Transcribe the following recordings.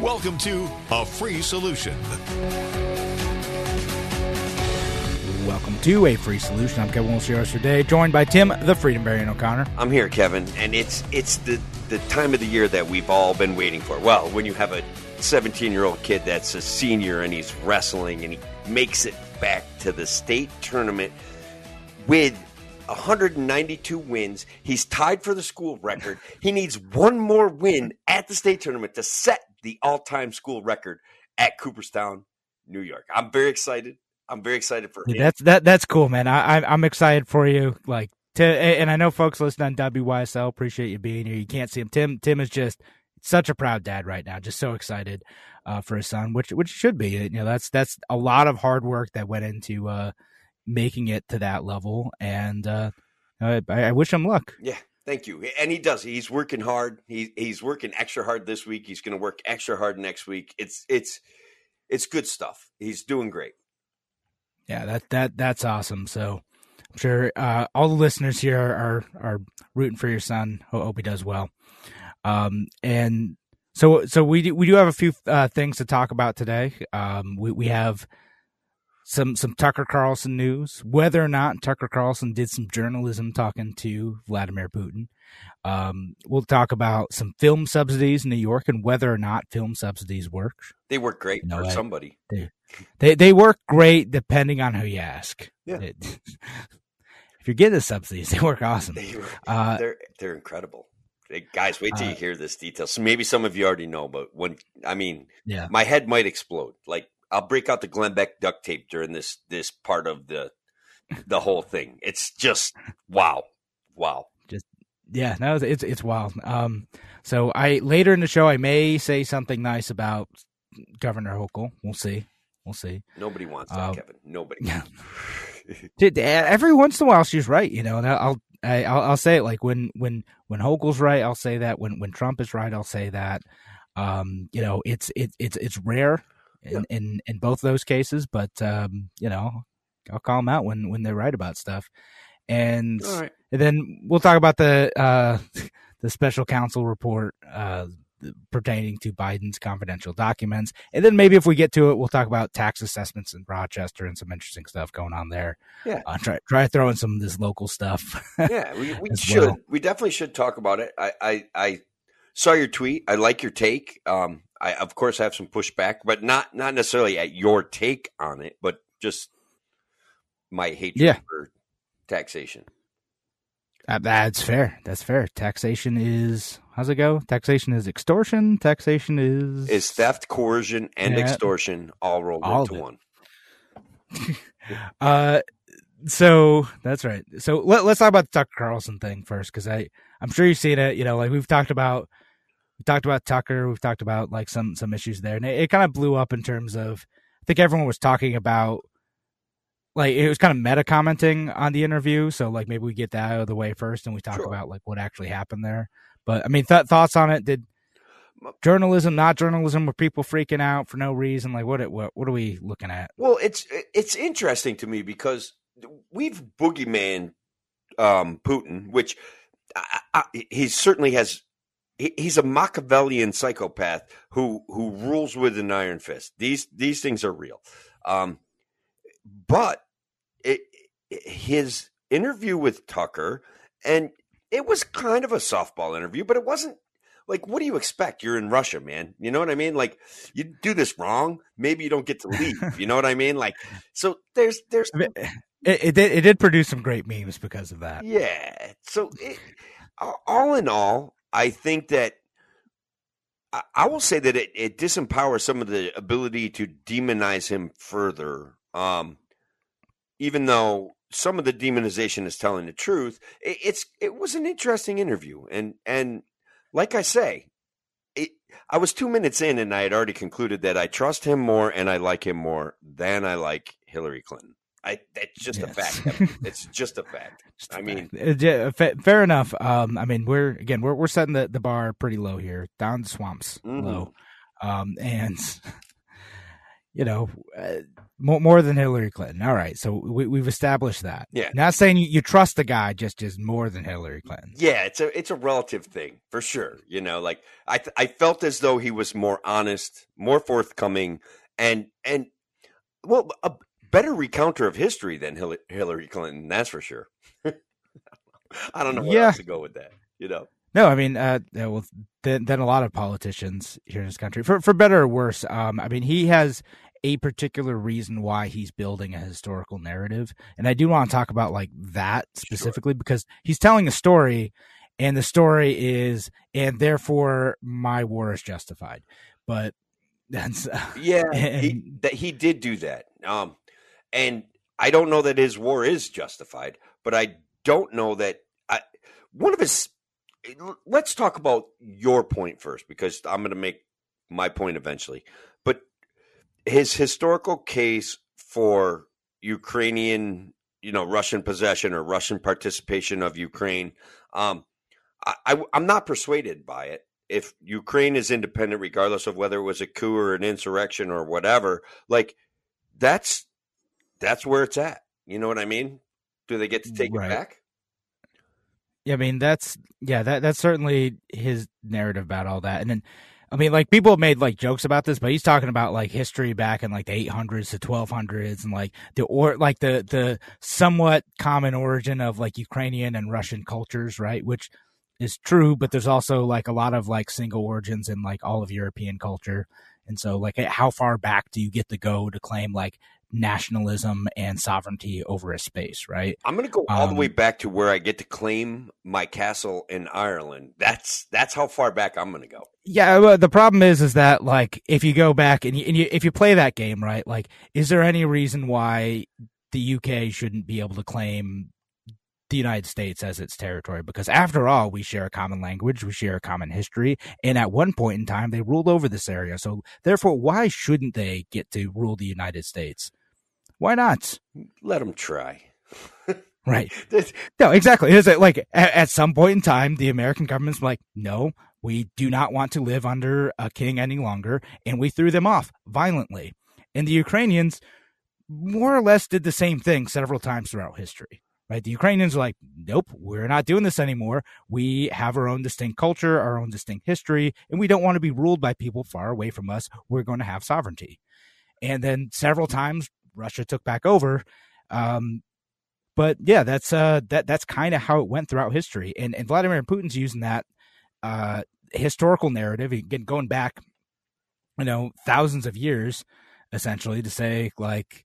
Welcome to A Free Solution. Welcome to A Free Solution. I'm Kevin Wilson today, joined by Tim, the Freedom Barian O'Connor. I'm here, Kevin, and it's it's the the time of the year that we've all been waiting for. Well, when you have a 17 year old kid that's a senior and he's wrestling and he makes it back to the state tournament with 192 wins. He's tied for the school record. He needs one more win at the state tournament to set the all-time school record at Cooperstown, New York. I'm very excited. I'm very excited for him. That's that. That's cool, man. I, I I'm excited for you. Like, to, and I know folks listening on WYSL appreciate you being here. You can't see him. Tim Tim is just such a proud dad right now. Just so excited uh, for his son, which which should be. You know, that's that's a lot of hard work that went into uh, making it to that level, and uh, I, I wish him luck. Yeah, Thank you. And he does. He's working hard. He he's working extra hard this week. He's going to work extra hard next week. It's it's it's good stuff. He's doing great. Yeah, that that that's awesome. So I'm sure uh, all the listeners here are are rooting for your son. Hope he does well. Um, and so so we do, we do have a few uh, things to talk about today. Um, we we have some some Tucker Carlson news, whether or not Tucker Carlson did some journalism talking to Vladimir Putin. Um, we'll talk about some film subsidies in New York and whether or not film subsidies work. They work great you know, for somebody. They, they, they work great depending on who you ask. Yeah. It, if you're getting the subsidies, they work awesome. They, uh, they're they're incredible. Hey, guys, wait till uh, you hear this detail. So maybe some of you already know, but when I mean, yeah, my head might explode. Like I'll break out the Glenn Beck duct tape during this this part of the the whole thing. It's just wow, wow. Just yeah, no, it's it's wild. Um, so I later in the show I may say something nice about Governor Hochul. We'll see. We'll see. Nobody wants that, uh, Kevin. Nobody. Yeah. Dude, every once in a while she's right, you know, and I'll I, will I'll say it like when when when Hochul's right, I'll say that. When when Trump is right, I'll say that. Um, you know, it's it, it's it's rare in, yeah. in, in both those cases. But um, you know, I'll call them out when when they're right about stuff. And, right. and then we'll talk about the uh, the special counsel report uh, pertaining to Biden's confidential documents. And then maybe if we get to it, we'll talk about tax assessments in Rochester and some interesting stuff going on there. Yeah. Uh, try, try throwing some of this local stuff. yeah, we, we should. Well. We definitely should talk about it. I, I, I, saw your tweet. I like your take. Um, I of course have some pushback, but not not necessarily at your take on it, but just my hatred yeah. for taxation. Uh, that's fair. That's fair. Taxation is how's it go? Taxation is extortion. Taxation is is theft, coercion, and yeah. extortion all rolled all into one. uh, so that's right. So let, us talk about the Tucker Carlson thing first, because I I'm sure you've seen it. You know, like we've talked about we talked about Tucker. We've talked about like some some issues there, and it, it kind of blew up in terms of I think everyone was talking about like it was kind of meta commenting on the interview. So like maybe we get that out of the way first, and we talk sure. about like what actually happened there. But I mean, th- thoughts on it? Did journalism, not journalism, were people freaking out for no reason? Like what what what are we looking at? Well, it's it's interesting to me because we've boogeyman um, Putin, which I, I, he certainly has he's a Machiavellian psychopath who who rules with an iron fist. These these things are real. Um, but it, his interview with Tucker, and it was kind of a softball interview, but it wasn't like what do you expect? You're in Russia, man. You know what I mean? Like you do this wrong, maybe you don't get to leave. you know what I mean? Like so there's there's it, it, did it did produce some great memes because of that. Yeah. So it, all in all, I think that I will say that it, it disempowers some of the ability to demonize him further. Um, even though some of the demonization is telling the truth, it, it's it was an interesting interview, and and like I say, it I was two minutes in, and I had already concluded that I trust him more and I like him more than I like Hillary Clinton. I that's just yes. a fact. it's just a fact. Just I mean, uh, fair enough. Um, I mean, we're again we're we're setting the, the bar pretty low here, down the swamps mm-hmm. low, um, and you know, uh, more, more than Hillary Clinton. All right, so we, have established that. Yeah, not saying you, you, trust the guy, just just more than Hillary Clinton. Yeah, it's a it's a relative thing for sure. You know, like I I felt as though he was more honest, more forthcoming, and and well, a, better recounter of history than Hillary Clinton. That's for sure. I don't know where yeah. else to go with that. You know. No, I mean, uh, well, than, than a lot of politicians here in this country, for for better or worse. Um, I mean, he has a particular reason why he's building a historical narrative, and I do want to talk about like that specifically sure. because he's telling a story, and the story is, and therefore my war is justified. But that's yeah, and, he, that he did do that. Um, and I don't know that his war is justified, but I don't know that I, one of his. Let's talk about your point first, because I'm going to make my point eventually. But his historical case for Ukrainian, you know, Russian possession or Russian participation of Ukraine, um, I, I'm not persuaded by it. If Ukraine is independent, regardless of whether it was a coup or an insurrection or whatever, like that's that's where it's at. You know what I mean? Do they get to take right. it back? Yeah, I mean that's yeah that that's certainly his narrative about all that, and then I mean like people have made like jokes about this, but he's talking about like history back in like the 800s to 1200s, and like the or like the the somewhat common origin of like Ukrainian and Russian cultures, right? Which is true, but there's also like a lot of like single origins in like all of European culture. And so, like, how far back do you get to go to claim like nationalism and sovereignty over a space, right? I'm going to go all um, the way um, back to where I get to claim my castle in Ireland. That's that's how far back I'm going to go. Yeah, well, the problem is is that like if you go back and you, and you if you play that game, right? Like is there any reason why the UK shouldn't be able to claim the United States as its territory because after all, we share a common language, we share a common history, and at one point in time they ruled over this area. So therefore, why shouldn't they get to rule the United States? Why not? Let them try. right. no, exactly. Is it like at, at, some point in time, the American government's like, no, we do not want to live under a king any longer, and we threw them off violently. And the Ukrainians more or less did the same thing several times throughout history. Right? The Ukrainians are like, nope, we're not doing this anymore. We have our own distinct culture, our own distinct history, and we don't want to be ruled by people far away from us. We're going to have sovereignty. And then several times Russia took back over. Um, but yeah, that's uh, that that's kind of how it went throughout history, and and Vladimir Putin's using that uh, historical narrative, again going back, you know, thousands of years, essentially, to say like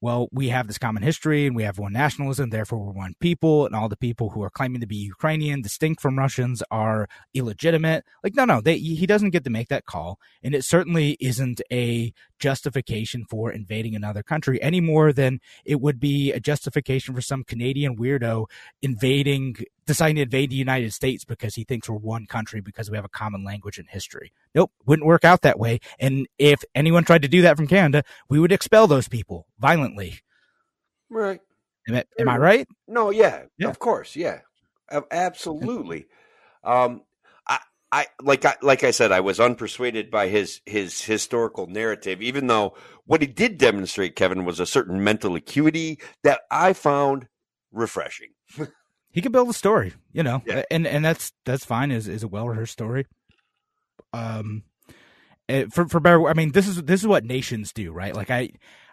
well, we have this common history and we have one nationalism, therefore we're one people, and all the people who are claiming to be Ukrainian, distinct from Russians, are illegitimate. Like, no, no, they, he doesn't get to make that call. And it certainly isn't a justification for invading another country any more than it would be a justification for some Canadian weirdo invading, deciding to invade the United States because he thinks we're one country because we have a common language and history. Nope, wouldn't work out that way. And if anyone tried to do that from Canada, we would expel those people violently. Right. Am I, am I right? No, yeah, yeah, of course, yeah, absolutely. Um, I like I like I said, I was unpersuaded by his his historical narrative, even though what he did demonstrate, Kevin, was a certain mental acuity that I found refreshing. he could build a story, you know, yeah. and and that's that's fine. is is a well rehearsed story. Um, eh, for for better, I mean, this is this is what nations do, right? Like I,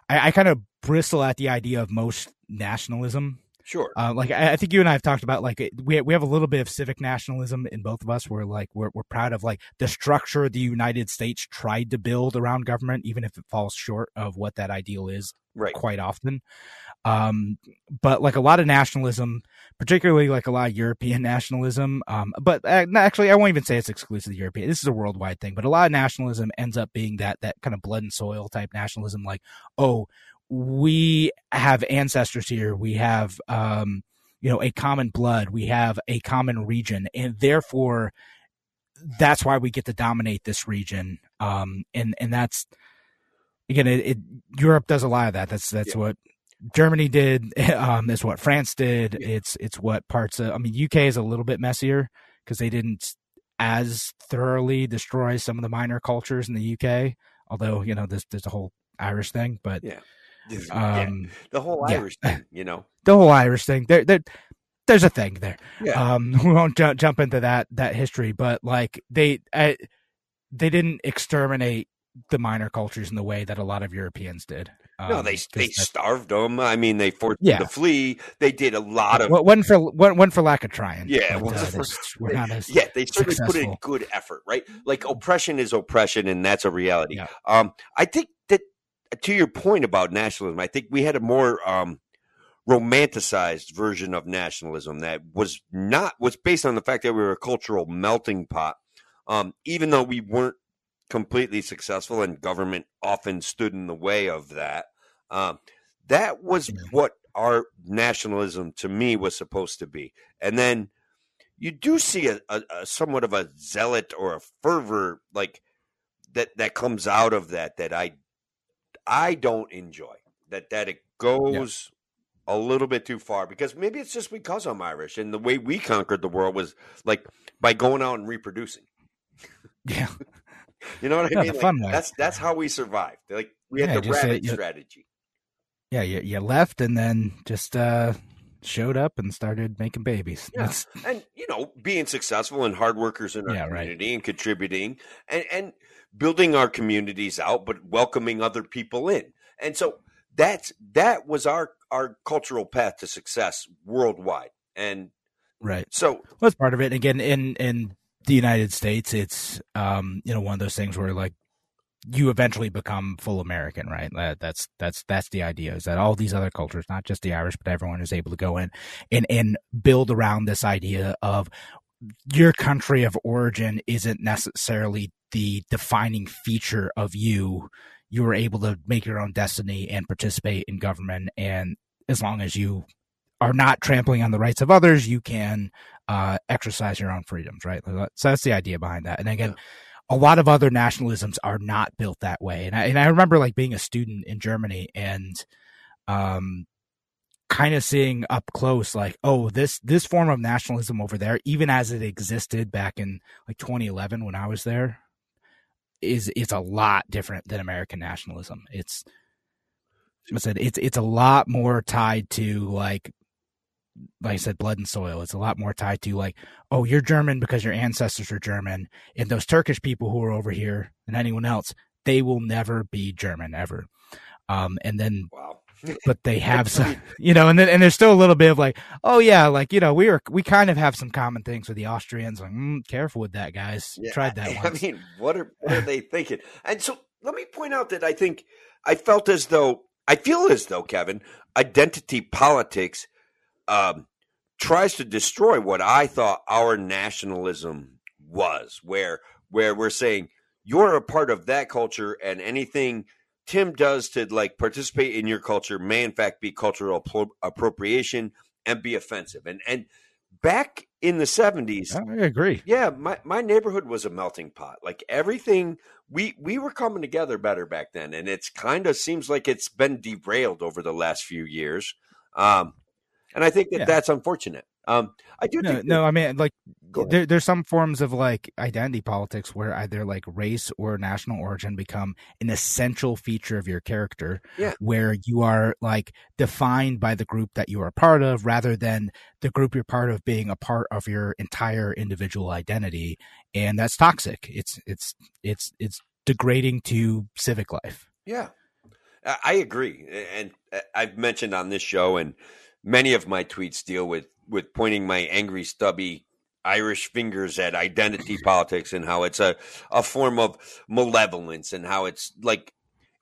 I, I kind of bristle at the idea of most nationalism Sure. Uh, like I, I, think you and I have talked about like we we have a little bit of civic nationalism in both of us. We're like we're we're proud of like the structure the United States tried to build around government, even if it falls short of what that ideal is. Right. Quite often. Um, but like a lot of nationalism, particularly like a lot of European nationalism. Um, but uh, actually, I won't even say it's exclusively European. This is a worldwide thing. But a lot of nationalism ends up being that that kind of blood and soil type nationalism. Like, oh, we have ancestors here. We have, um, you know, a common blood. We have a common region, and therefore, that's why we get to dominate this region. Um, and and that's again, it, it Europe does a lot of that. That's that's yeah. what Germany did. Um, is what France did. Yeah. It's it's what parts of. I mean, UK is a little bit messier because they didn't as thoroughly destroy some of the minor cultures in the UK. Although you know, there's there's a whole Irish thing, but yeah. Um, yeah. the whole Irish yeah. thing, you know, the whole Irish thing. There, there, there's a thing there. Yeah. Um, we won't ju- jump into that that history, but like they, I, they didn't exterminate the minor cultures in the way that a lot of Europeans did. Um, no, they they starved them. I mean, they forced yeah. them to flee. They did a lot of one for one, one for lack of trying. Yeah, but, uh, for, they, yeah, they certainly successful. put in good effort, right? Like oppression is oppression, and that's a reality. Yeah. Um, I think that to your point about nationalism, I think we had a more um, romanticized version of nationalism that was not was based on the fact that we were a cultural melting pot. Um, even though we weren't completely successful and government often stood in the way of that, um, that was what our nationalism to me was supposed to be. And then you do see a, a, a somewhat of a zealot or a fervor like that that comes out of that that I I don't enjoy that that it goes a little bit too far because maybe it's just because I'm Irish and the way we conquered the world was like by going out and reproducing. Yeah. you know what I mean? Like, that's that's how we survived. Like we had yeah, the rabbit strategy. Yeah, you, you left and then just uh showed up and started making babies. Yeah. And you know, being successful and hard workers in our yeah, community right. and contributing and, and building our communities out, but welcoming other people in. And so that's that was our our cultural path to success worldwide. And right. So well, that's part of it. Again, in in the United States, it's um, you know, one of those things where like you eventually become full American, right? That's that's that's the idea is that all these other cultures, not just the Irish, but everyone is able to go in and and build around this idea of your country of origin isn't necessarily the defining feature of you you were able to make your own destiny and participate in government. And as long as you are not trampling on the rights of others, you can uh, exercise your own freedoms, right? So that's the idea behind that. And again, yeah. a lot of other nationalisms are not built that way. And I, and I remember like being a student in Germany and, um, kind of seeing up close like oh this this form of nationalism over there even as it existed back in like 2011 when i was there is it's a lot different than American nationalism. It's I said it's it's a lot more tied to like like I said, blood and soil. It's a lot more tied to like, oh, you're German because your ancestors are German, and those Turkish people who are over here and anyone else, they will never be German ever. Um, and then wow but they have some, you know, and then and there's still a little bit of like, oh yeah, like you know, we are, we kind of have some common things with the Austrians. Like, mm, careful with that, guys. Yeah, Tried that. I, once. I mean, what are what are they thinking? And so let me point out that I think I felt as though I feel as though Kevin identity politics um, tries to destroy what I thought our nationalism was, where where we're saying you're a part of that culture and anything Tim does to like participate in your culture may in fact be cultural appropriation and be offensive. And and back in the 70s I agree. Yeah, my, my neighborhood was a melting pot. Like everything we we were coming together better back then and it's kind of seems like it's been derailed over the last few years. Um and I think that yeah. that's unfortunate. Um, I do no, no. I mean, like, there, there's some forms of like identity politics where either like race or national origin become an essential feature of your character. Yeah. Where you are like defined by the group that you are part of, rather than the group you're part of being a part of your entire individual identity, and that's toxic. It's it's it's it's degrading to civic life. Yeah, I agree, and uh, I've mentioned on this show and many of my tweets deal with with pointing my angry, stubby Irish fingers at identity politics and how it's a, a form of malevolence and how it's like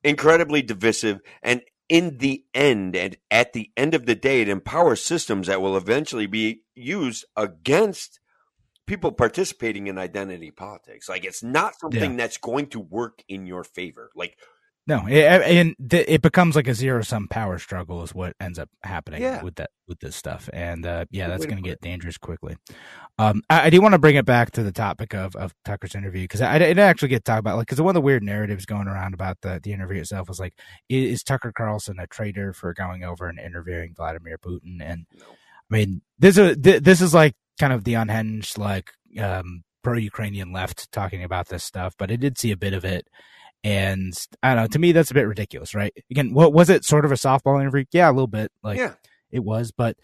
incredibly divisive. And in the end, and at the end of the day, it empowers systems that will eventually be used against people participating in identity politics. Like it's not something yeah. that's going to work in your favor. Like No, it, and it becomes like a zero sum power struggle is what ends up happening Yeah. with that with this stuff, and uh, yeah, that's going to get dangerous quickly. Um, I, I do want to bring it back to the topic of, of Tucker's interview because I, I didn't actually get to talk about like because one of the weird narratives going around about the the interview itself was like is, is Tucker Carlson a traitor for going over and interviewing Vladimir Putin? And No. I mean this is th- this is like kind of the unhinged like um, pro Ukrainian left talking about this stuff, but I did see a bit of it. And I don't know. To me, that's a bit ridiculous, right? Again, what was it? Sort of a softball interview? Yeah, a little bit. Like yeah. it was, but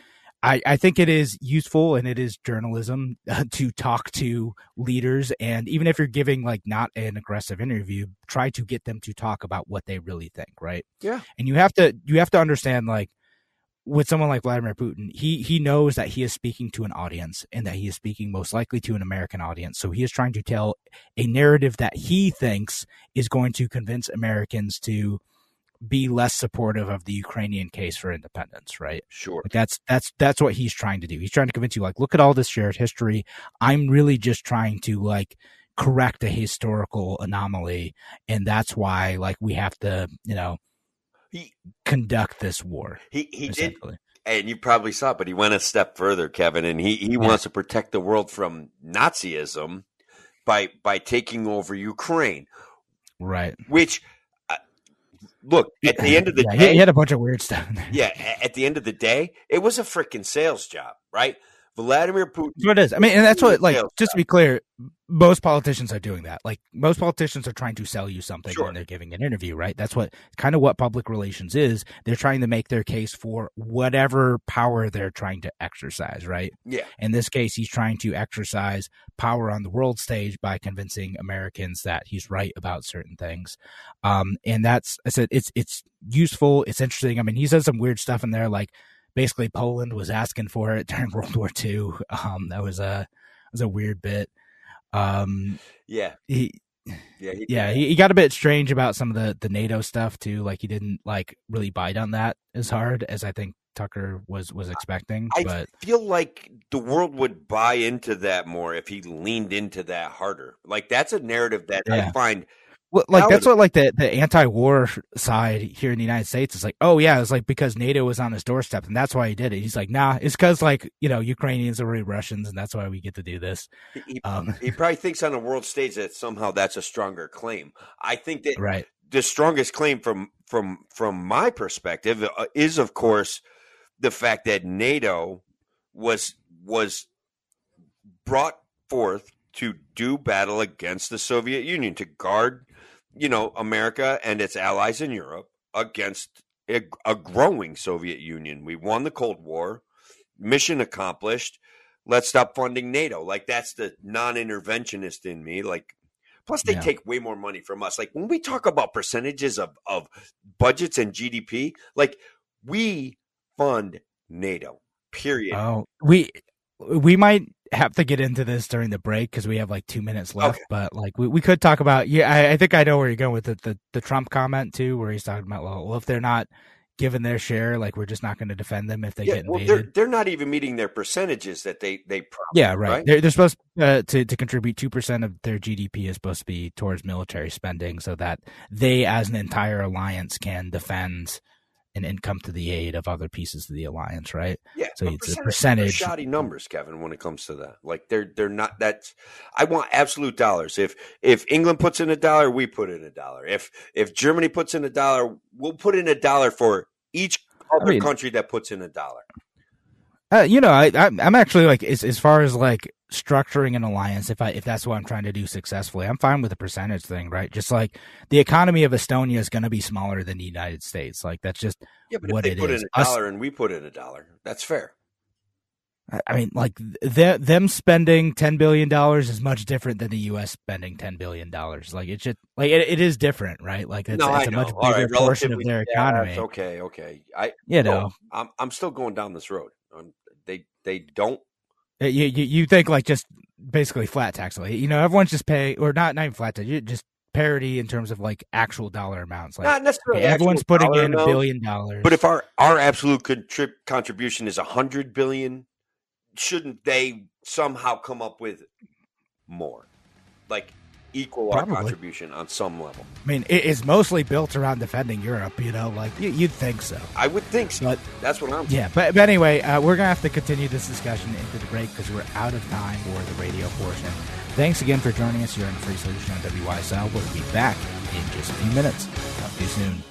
I, I think it is useful and it is journalism uh, to talk to leaders. And even if you're giving like not an aggressive interview, try to get them to talk about what they really think, right? Yeah. And you have to you have to understand like with someone like Vladimir Putin, he he knows that he is speaking to an audience and that he is speaking most likely to an American audience. So he is trying to tell a narrative that he thinks is going to convince Americans to be less supportive of the Ukrainian case for independence, right? Sure. Like that's that's that's what he's trying to do. He's trying to convince you like look at all this shared history. I'm really just trying to like correct a historical anomaly and that's why like we have to, you know, He conduct this war he he did and you probably saw it, but he went a step further, Kevin, and he, he wants to protect the world from Nazism by by taking over Ukraine. Right. Which, uh, look, at the end of the yeah, day, he had a bunch of weird stuff in there. yeah, at the end of the day, it was a freaking sales job, right? Vladimir Putin. That's what it is. I mean, and that's what, like, just to be clear, most politicians are doing that. Like, most politicians are trying to sell you something Sure. when they're giving an interview, right? That's what kind of what public relations is. They're trying to make their case for whatever power they're trying to exercise, right? Yeah, In this case, he's trying to exercise power on the world stage by convincing Americans that he's right about certain things. Um, and that's, I said, it's, it's useful. It's interesting. I mean, he says some weird stuff in there, like basically Poland was asking for it during World War II. Um, that was a, was a weird bit. Um, yeah, he, yeah, he, yeah, he, he got a bit strange about some of the, the NATO stuff too. Like he didn't like really bite on that as hard as I think Tucker was, was expecting, I but feel like the world would buy into that more if he leaned into that harder. Like that's a narrative that I find like That that's would- what like the, the anti-war side here in the United States is like, oh yeah, it's like because NATO was on his doorstep and that's why he did it. He's like, nah, it's because like you know Ukrainians are really Russians and that's why we get to do this. he, Um, he probably thinks on a world stage that somehow that's a stronger claim. I think that right, the strongest claim from from from my perspective uh, is of course the fact that NATO was was brought forth to do battle against the Soviet Union to guard you know America and its allies in Europe against a, a growing Soviet Union. We won the Cold War. Mission accomplished. Let's stop funding NATO. Like that's the non-interventionist in me. Like Plus, they Yeah. take way more money from us. Like when we talk about percentages of, of budgets and GDP, like we fund NATO. Period. oh we we might have to get into this during the break because we have like two minutes left. Okay. But like we, we could talk about yeah, I, I think I know where you're going with the, the the Trump comment too, where he's talking about well, if they're not given their share, like we're just not going to defend them if they yeah, get well, they're they're not even meeting their percentages that they they promised. Yeah, right. right? They're, they're supposed uh, to to contribute two percent of their GDP is supposed to be towards military spending, so that they, as an entire alliance, can defend and, and come to the aid of other pieces of the alliance. Right. Yeah, So it's a percentage. Shoddy numbers, Kevin. When it comes to that, like they're they're not. That's I want absolute dollars. If if England puts in a dollar, we put in a dollar. If if Germany puts in a dollar, we'll put in a dollar for each other mean- country that puts in a dollar. Uh, you know, I, I'm I'm actually like as as far as like structuring an alliance. If I if that's what I'm trying to do successfully, I'm fine with the percentage thing. Right. Just like the economy of Estonia is going to be smaller than the United States. Like that's just Yeah, but What if they put is. in a Us- dollar and we put in a dollar, that's fair. I- I mean, like th- them spending ten billion dollars is much different than the U.S. spending ten billion dollars. Like it should, like it, it is different, right? Like it's, no, it's I a much bigger right, portion of their yeah, economy. okay, okay. I You no, know, I'm I'm still going down this road. They don't. Uh, you, you you think like just basically flat tax, like you know, everyone's just pay or not not even flat tax, you just parity in terms of like actual dollar amounts. Like not necessarily. okay, everyone's putting in a billion dollars, But if our our absolute contrib- contribution is a hundred billion, shouldn't they somehow come up with more? Like equal Probably. our contribution on some level. I mean, it is mostly built around defending Europe. You know, like you, you'd think so. I would think so. But- That's what I'm. Yeah, but, but anyway, uh, we're gonna have to continue this discussion into the break because we're out of time for the radio portion. Thanks again for joining us here on Free Solution on WYSL. We'll be back in just a few minutes. Talk to you soon.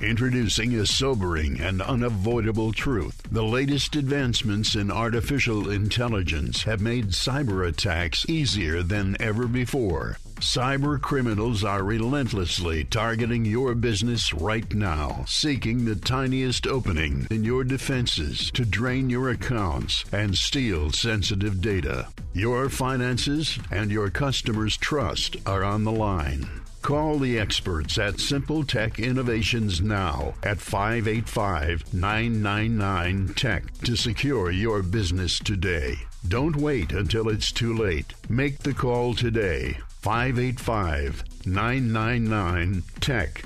Introducing a sobering and unavoidable truth. The latest advancements in artificial intelligence have made cyber attacks easier than ever before. Cyber criminals are relentlessly targeting your business right now, seeking the tiniest opening in your defenses to drain your accounts and steal sensitive data. Your finances and your customers' trust are on the line. Call the experts at Simple Tech Innovations now at 585 999 Tech to secure your business today. Don't wait until it's too late. Make the call today. 585 999 Tech.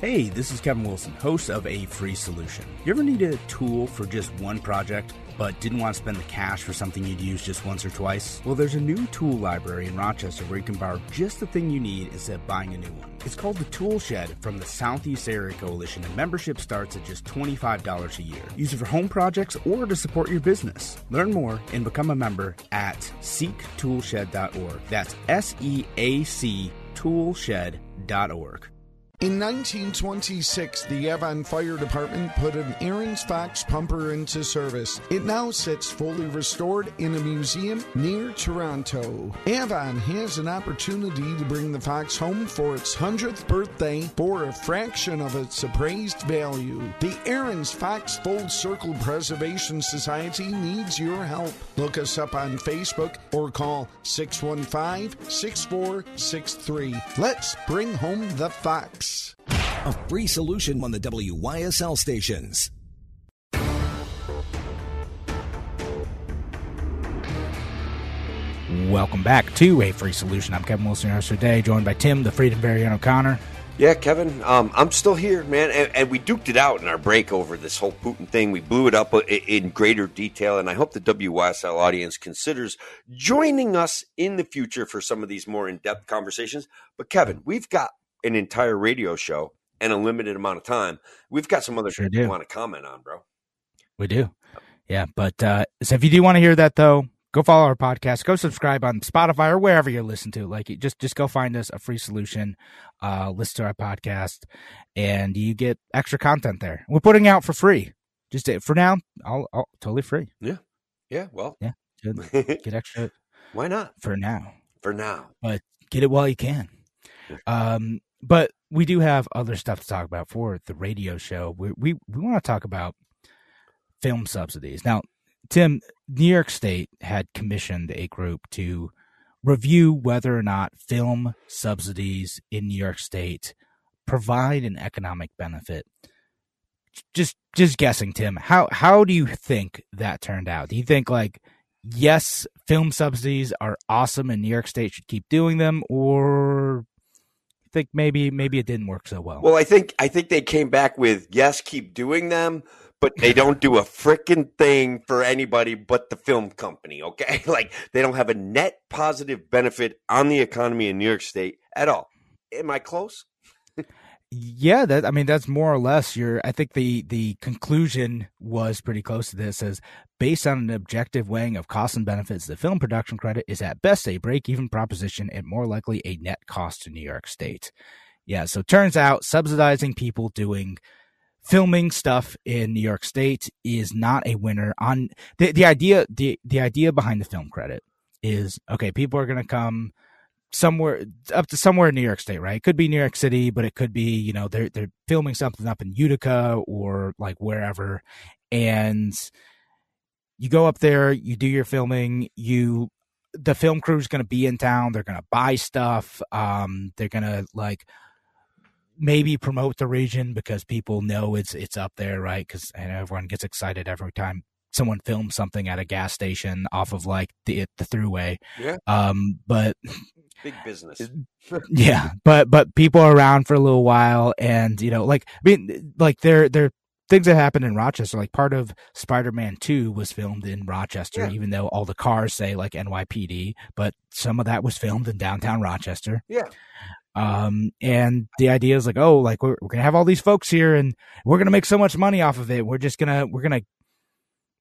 Hey, this is Kevin Wilson, host of A Free Solution. You ever need a tool for just one project, but didn't want to spend the cash for something you'd use just once or twice? Well, there's a new tool library in Rochester where you can borrow just the thing you need instead of buying a new one. It's called the Tool Shed from the Southeast Area Coalition, and membership starts at just $25 a year. Use it for home projects or to support your business. Learn more and become a member at seektoolshed.org. That's S E A C toolshed.org. In 1926, the Avon Fire Department put an Ahrens-Fox pumper into service. It now sits fully restored in a museum near Toronto. Avon has an opportunity to bring the Fox home for its 100th birthday for a fraction of its appraised value. The Ahrens-Fox Full Circle Preservation Society needs your help. Look us up on Facebook or call 615 6463. Let's bring home the Fox. A free solution on the WYSL stations. Welcome back to A Free Solution. I'm Kevin Wilson, your today, joined by Tim, the Freedom Variant O'Connor. Yeah, Kevin, um, I'm still here, man, and, and we duked it out in our break over this whole Putin thing. We blew it up in greater detail, and I hope the WYSL audience considers joining us in the future for some of these more in-depth conversations. But Kevin, we've got an entire radio show and a limited amount of time. We've got some other Sure do. we want to comment on, bro. We do. Yeah, but uh, so if you do want to hear that though, go follow our podcast. Go subscribe on Spotify or wherever you listen to. Like, just just go find us a free solution. Uh, listen to our podcast, and you get extra content there. We're putting out for free. Just uh, for now, all, all totally free. Yeah, Yeah. well, Yeah. Good. Get extra why not for now. for now? But get it while you can. Um, but we do have other stuff to talk about for the radio show. We we we want to talk about film subsidies. Now, Tim, New York State had commissioned a group to review whether or not film subsidies in New York State provide an economic benefit. Just just guessing, Tim. How how do you think that turned out? Do you think like yes, film subsidies are awesome and New York State should keep doing them, or think maybe maybe it didn't work so well? Well, I think I think they came back with yes, keep doing them, but they don't do a freaking thing for anybody but the film company. Okay, like they don't have a net positive benefit on the economy in New York State at all. Am I close? Yeah, that I mean that's more or less your I think the the conclusion was pretty close to this as based on an objective weighing of costs and benefits, the film production credit is at best a break even proposition and more likely a net cost to New York State. Yeah, so turns out subsidizing people doing filming stuff in New York State is not a winner on the the idea the the idea behind the film credit is okay, people are gonna come somewhere up to somewhere in New York State, right? It could be New York City, but it could be, you know, they're they're filming something up in Utica or like wherever. And you go up there, you do your filming, you the film crew's gonna be in town, they're gonna buy stuff, um, they're gonna like maybe promote the region because people know it's it's up there, right? Because and everyone gets excited every time someone filmed something at a gas station off of like the the Thruway. Yeah. Um, but Big business. yeah, but but people are around for a little while, and you know, like I mean, like there there things that happened in Rochester. Like part of Spider Man Two was filmed in Rochester, Yeah. even though all the cars say like NYPD, but some of that was filmed in downtown Rochester. Yeah. Um, and the idea is like, oh, like we're, we're gonna have all these folks here, and we're gonna make so much money off of it. We're just gonna we're gonna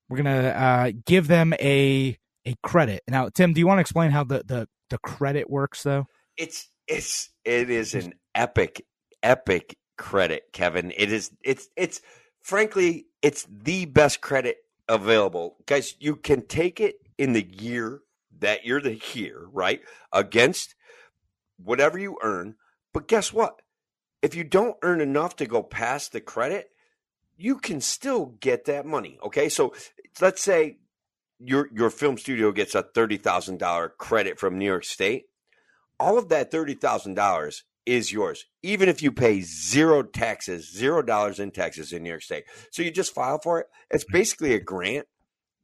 we're gonna uh, give them a a credit. Now, Tim, do you want to explain how the the the credit works though? It's it's it is an epic epic credit, Kevin. It is it's it's frankly it's the best credit available. Guys, you can take it in the year that you're the here, right? Against whatever you earn. But guess what? If you don't earn enough to go past the credit, you can still get that money. Okay. So let's say your your film studio gets a thirty thousand dollar credit from New York State. All of that thirty thousand dollars is yours, even if you pay zero taxes, zero dollars in taxes in New York State. So you just file for it. It's mm-hmm. basically a grant,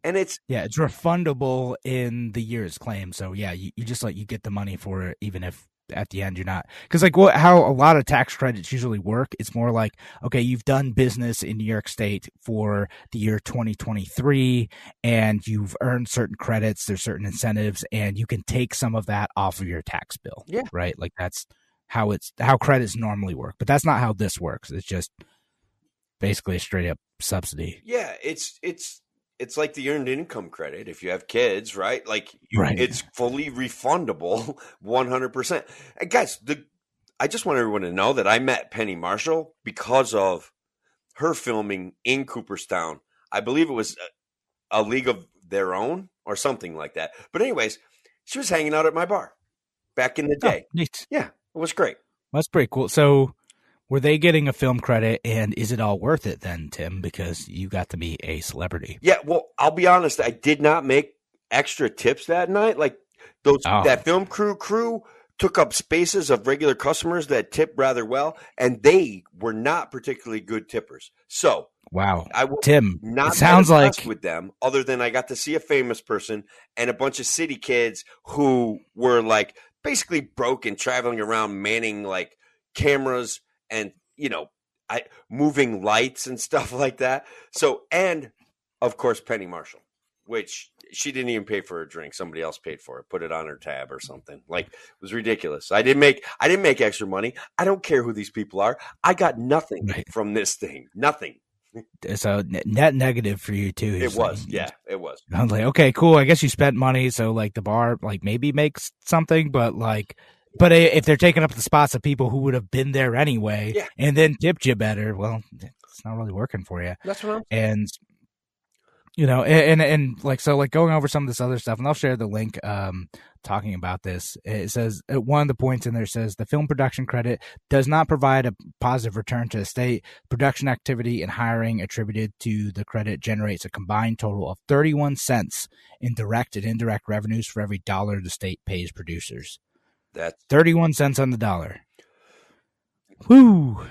and it's Yeah, it's refundable in the year's claim. So yeah, you, you just like you get the money for it, even if at the end you're not. Because like what how a lot of tax credits usually work, it's more like okay, you've done business in New York State for the year 2023, and you've earned certain credits. There's certain incentives, and you can take some of that off of your tax bill. Yeah. right. Like that's how it's how credits normally work, but that's not how this works. It's just basically a straight up subsidy. yeah, it's it's it's like the earned income credit if you have kids, right? Like you- Right. it's fully refundable, one hundred percent. And guys, the I just want everyone to know that I met Penny Marshall because of her filming in Cooperstown. I believe it was a, a league of their own or something like that. But anyways, she was hanging out at my bar back in the Oh, day. neat. Yeah, it was great. That's pretty cool. So, were they getting a film credit, and is it all worth it then, Tim? Because you got to be a celebrity. Yeah, well, I'll be honest. I did not make extra tips that night. Like those, Oh. that film crew crew took up spaces of regular customers that tip rather well, and they were not particularly good tippers. So Wow, I will Tim. not sounds like with them, other than I got to see a famous person and a bunch of city kids who were like basically broke and traveling around manning like cameras and you know I moving lights and stuff like that. So and of course Penny Marshall, which she didn't even pay for her drink. Somebody else paid for it, put it on her tab or something. Like it was ridiculous. I didn't make I didn't make extra money. I don't care who these people are. I got nothing Right. from this thing. Nothing. so net negative for you too. It like- was, yeah, it was. I was like, okay, cool. I guess you spent money, so like the bar like maybe makes something, but like, but if they're taking up the spots of people who would have been there anyway, Yeah. and then tipped you better, well, it's not really working for you. That's what I'm. and you know and, and and like so like going over some of this other stuff and i'll share the link um talking about this it says one of the points in there says the film production credit does not provide a positive return to the state production activity and hiring attributed to the credit generates a combined total of 31 cents in direct and indirect revenues for every dollar the state pays producers That's 31 cents on the dollar Whoo!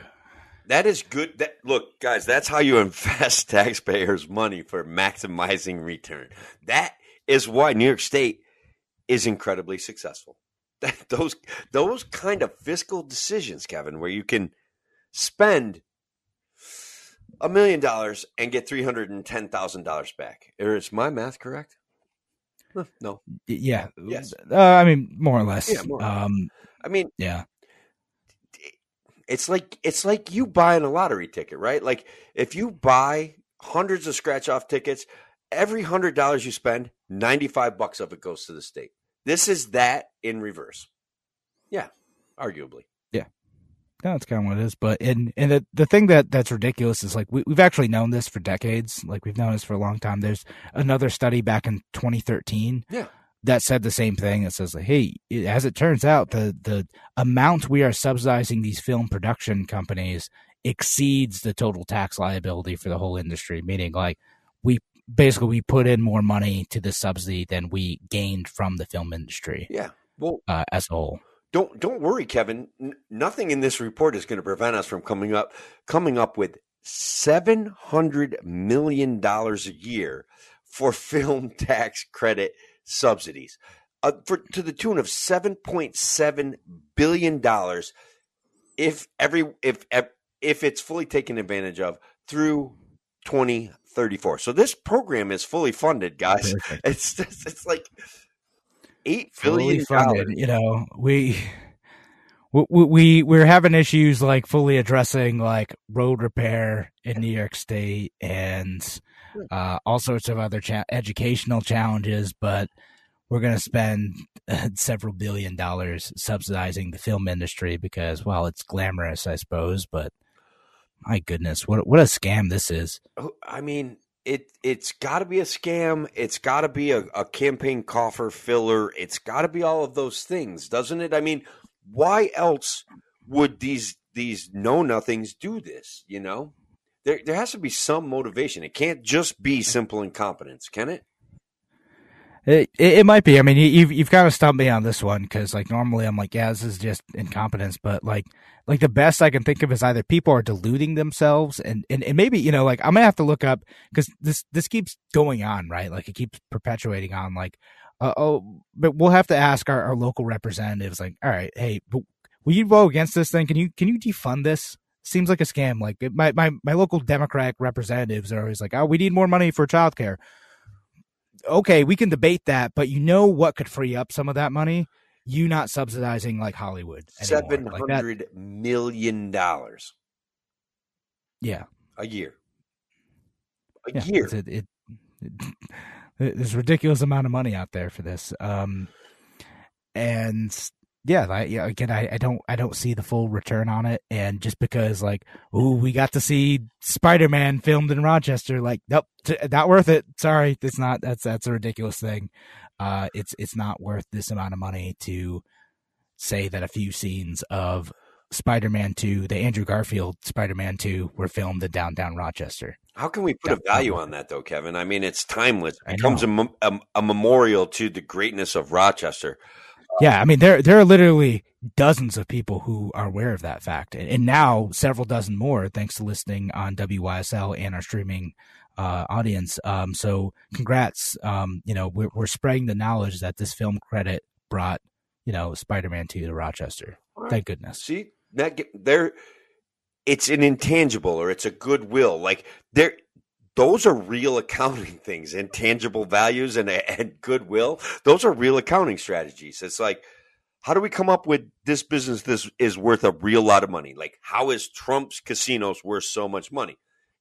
that is good. That look, guys, that's how you invest taxpayers' money for maximizing return. That is why New York State is incredibly successful. That, those those kind of fiscal decisions, Kevin, where you can spend a million dollars and get three hundred and ten thousand dollars back. Is my math correct? No, yeah Yes. uh, i mean more or less Yeah, more um I mean yeah it's like it's like you buying a lottery ticket, right? Like if you buy hundreds of scratch off tickets, every hundred dollars you spend, ninety five bucks of it goes to the state. This is that in reverse. Yeah, arguably. No, that's kind of what it is. But and and the the thing that that's ridiculous is like we we've actually known this for decades. Like we've known this for a long time. There's another study back in 2013. Yeah. That said the same thing. It says like, hey, it- as it turns out, the the amount we are subsidizing these film production companies exceeds the total tax liability for the whole industry. Meaning, like we basically we put in more money to the subsidy than we gained from the film industry Yeah. Well, uh, as a whole. Don't don't worry, Kevin. N- nothing in this report is going to prevent us from coming up coming up with $700 million a year for film tax credit subsidies uh, for, to the tune of $7.7 billion if every if if it's fully taken advantage of through 2034. So this program is fully funded, guys. Perfect. It's it's like eight billion funded. You know, we we, we we're having issues like fully addressing like road repair in New York State and uh, all sorts of other cha- educational challenges, but we're going to spend several billion dollars subsidizing the film industry because, well, it's glamorous, I suppose, but my goodness, what what a scam this is. Oh, I mean, it it's got to be a scam. It's got to be a, a campaign coffer filler. It's got to be all of those things, doesn't it? I mean, why else would these these know nothings do this? You know, there there has to be some motivation. It can't just be simple incompetence, can it? It, it, it might be. I mean, you've you've kind of stumped me on this one because like normally I'm like, yeah, this is just incompetence, but like like the best I can think of is either people are deluding themselves and and, and maybe you know like I'm gonna have to look up because this this keeps going on right like it keeps perpetuating on like uh, oh, but we'll have to ask our, our local representatives, like, all right, hey, will you vote against this thing? Can you can you defund this? Seems like a scam. Like my my my local Democratic representatives are always like, oh, we need more money for childcare. Okay, we can debate that, but you know what could free up some of that money? You not subsidizing like Hollywood. Seven hundred like million dollars. Yeah, a year. A yeah, year. It, it, it, there's ridiculous amount of money out there for this. Um, and yeah, I, yeah, again, I, I don't, I don't see the full return on it. And just because like, oh, we got to see Spider-Man filmed in Rochester, like, nope, t- not worth it. Sorry. It's not, that's, that's a ridiculous thing. Uh, it's, it's not worth this amount of money to say that a few scenes of Spider-Man 2, the Andrew Garfield Spider-Man 2 were filmed in downtown Rochester. How can we put a value on that, though, Kevin? I mean, it's timeless. It becomes a, a, a, memorial to the greatness of Rochester. Yeah, I mean, there there are literally dozens of people who are aware of that fact, and now several dozen more thanks to listening on WYSL and our streaming uh, audience. Um, so, congrats! Um, you know, we're, we're spreading the knowledge that this film credit brought, you know, Spider Man Two to Rochester. Right. Thank goodness. See, that there it's an intangible or it's a goodwill. Like there, those are real accounting things, intangible values and, and goodwill. Those are real accounting strategies. It's like, how do we come up with this business? This is worth a real lot of money. Like, how is Trump's casinos worth so much money?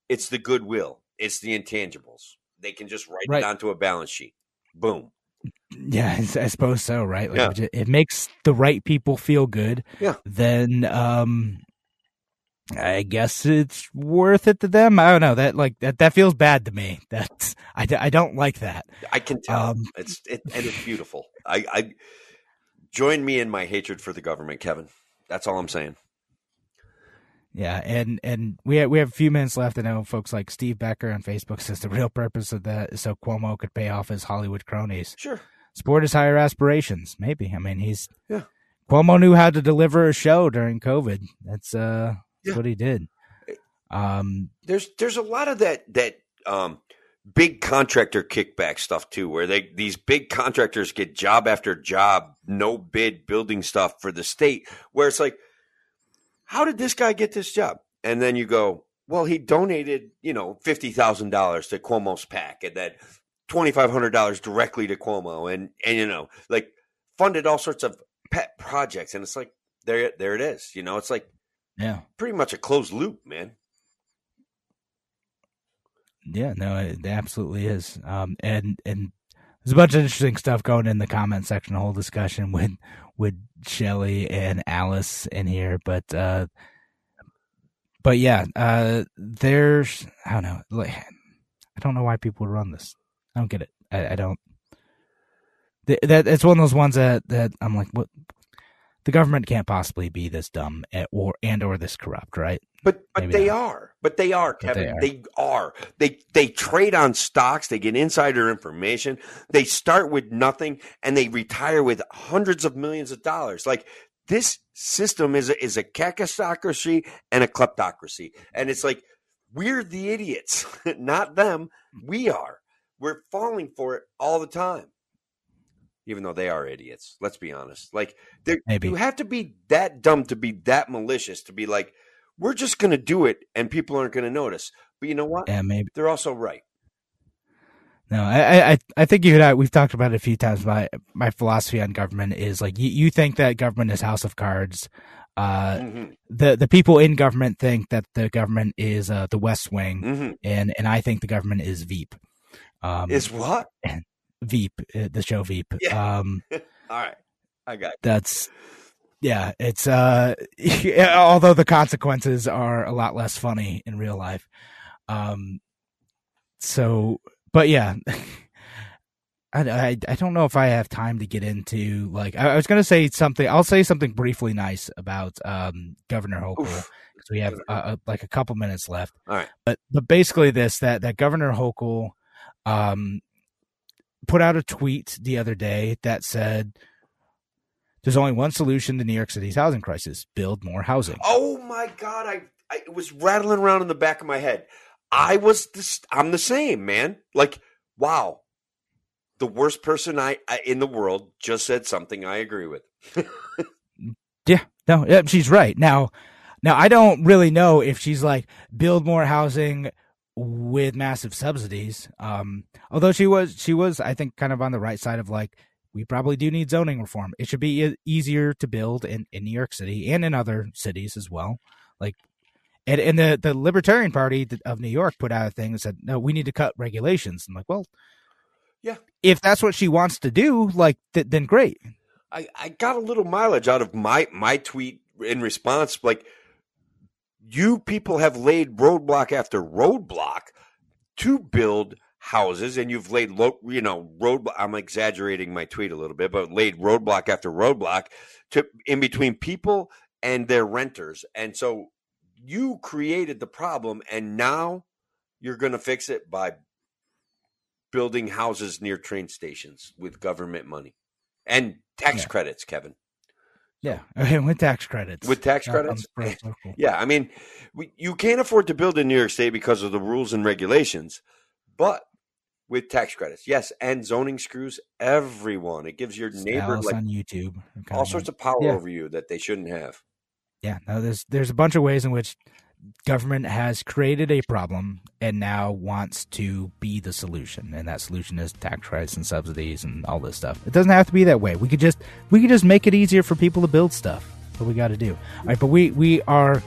It's the goodwill. It's the intangibles. They can just write right. it onto a balance sheet. Boom. Yeah, I suppose so. Right. Like yeah. It makes the right people feel good. Yeah. Then, um, I guess it's worth it to them. I don't know that like that that feels bad to me. That's I, I don't like that. I can tell. Um, it's it, and it's beautiful. I, I join me in my hatred for the government, Kevin. That's all I'm saying. Yeah, and and we have, we have a few minutes left. I know folks like Steve Becker on Facebook says the real purpose of that is so Cuomo could pay off his Hollywood cronies. Sure, sport his higher aspirations. Maybe. I mean, he's yeah. Cuomo knew how to deliver a show during COVID. That's uh that's yeah. what he did. Um, there's there's a lot of that that um, big contractor kickback stuff too, where they these big contractors get job after job, no bid building stuff for the state, where it's like, how did this guy get this job? And then you go, well, he donated, you know, fifty thousand dollars to Cuomo's PAC, and then twenty five hundred dollars directly to Cuomo, and and you know, like funded all sorts of pet projects, and it's like there there it is. You know, it's like yeah. Pretty much a closed loop, man. Yeah, no, it absolutely is. Um, and and there's a bunch of interesting stuff going in the comment section. A whole discussion with with Shelly and Alice in here, but uh, but yeah, uh, there's I don't know, like I don't know why people would run this. I don't get it. I, I don't. That it's one of those ones that that I'm like, what the government can't possibly be this dumb or and or this corrupt, right? But but Maybe they not. are. But they are, Kevin. They are. they are. They they trade on stocks. They get insider information. They start with nothing and they retire with hundreds of millions of dollars. Like this system is a, is a kakistocracy and a kleptocracy, and it's like We're the idiots, not them. We are. We're falling for it all the time. Even though they are idiots. Let's be honest. Like Maybe. you have to be that dumb to be that malicious to be like, we're just going to do it and people aren't going to notice. But you know what? Yeah, maybe. They're also right. No, I, I, I think you and I, we've talked about it a few times. My, my philosophy on government is like, you, you think that government is house of cards. Uh, hmm the, the people in government think that the government is, uh, the West Wing. hmm And, and I think the government is Veep. Um, Is what? Veep, uh, the show Veep. Yeah. Um, All right. I got that's yeah it's uh although the consequences are a lot less funny in real life um so but yeah I, I, I don't know if I have time to get into like I, I was gonna say something I'll say something briefly nice about um Governor Hochul because we have uh, uh, like a couple minutes left All right. but but basically this that that Governor Hochul um put out a tweet the other day that said there's only one solution to New York City's housing crisis: build more housing. Oh my god, I, I it was rattling around in the back of my head. I was this I'm the same, man. Like, wow. The worst person I, I in the world just said something I agree with. Yeah, no, yeah, she's right. Now, now I don't really know if she's like build more housing with massive subsidies. Um, although she was, she was, I think, kind of on the right side of like we probably do need zoning reform. It should be e- easier to build in in New York City and in other cities as well. Like, and and the the Libertarian Party of New York put out a thing that said, no, we need to cut regulations. I'm like, well, Yeah. if that's what she wants to do, like, th- then great. I, I got a little mileage out of my my tweet in response. Like, you people have laid roadblock after roadblock to build houses, and you've laid lo- you know road I'm exaggerating my tweet a little bit, but laid roadblock after roadblock to in between people and their renters, and so you created the problem, and now you're going to fix it by building houses near train stations with government money and tax Yeah. credits, Kevin. Yeah, okay, with tax credits. With tax credits? Eh, circle. Yeah, I mean, we, you can't afford to build in New York State because of the rules and regulations, but with tax credits, yes, and zoning screws everyone. It gives your neighbor like on YouTube. all sorts of power Yeah. over you that they shouldn't have. yeah. No, there's there's a bunch of ways in which government has created a problem and now wants to be the solution, and that solution is tax credits and subsidies and all this stuff. It doesn't have to be that way. We could just we could just make it easier for people to build stuff. That's what we got to do. All right, but we we are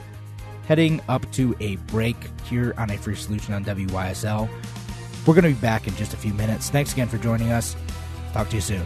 heading up to a break here on a free solution on WYSL. We're going to be back in just a few minutes. Thanks again for joining us. Talk to you soon.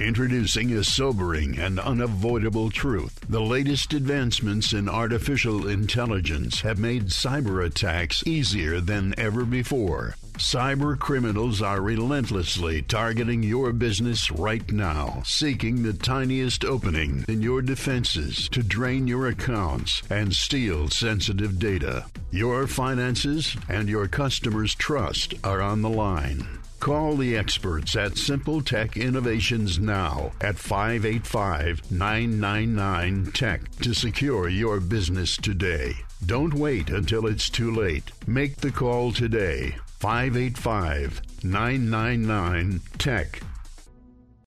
Introducing a sobering and unavoidable truth. The latest advancements in artificial intelligence have made cyber attacks easier than ever before. Cyber criminals are relentlessly targeting your business right now, seeking the tiniest opening in your defenses to drain your accounts and steal sensitive data. Your finances and your customers' trust are on the line. Call the experts at Simple Tech Innovations now at 585 999 Tech to secure your business today. Don't wait until it's too late. Make the call today. 585 999 Tech.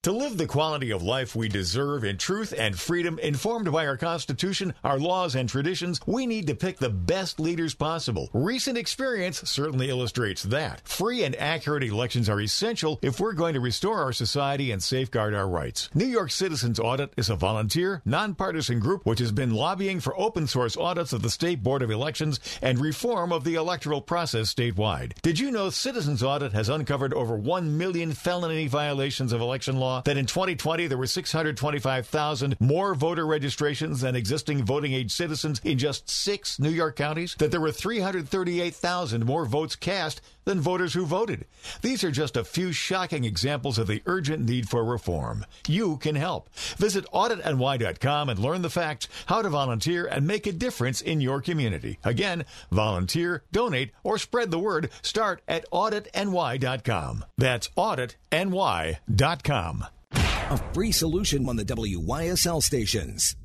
To live the quality of life we deserve in truth and freedom, informed by our Constitution, our laws, and traditions, we need to pick the best leaders possible. Recent experience certainly illustrates that. Free and accurate elections are essential if we're going to restore our society and safeguard our rights. New York Citizens Audit is a volunteer, nonpartisan group which has been lobbying for open source audits of the State Board of Elections and reform of the electoral process statewide. Did you know Citizens Audit has uncovered over 1 million felony violations of election law? That in 2020 there were 625,000 more voter registrations than existing voting age citizens in just six New York counties? That there were 338,000 more votes cast than voters who voted. These are just a few shocking examples of the urgent need for reform. You can help. Visit auditny.com and learn the facts, how to volunteer, and make a difference in your community. Again, volunteer, donate, or spread the word. Start at auditny.com. That's auditny.com. A free solution on the WYSL stations.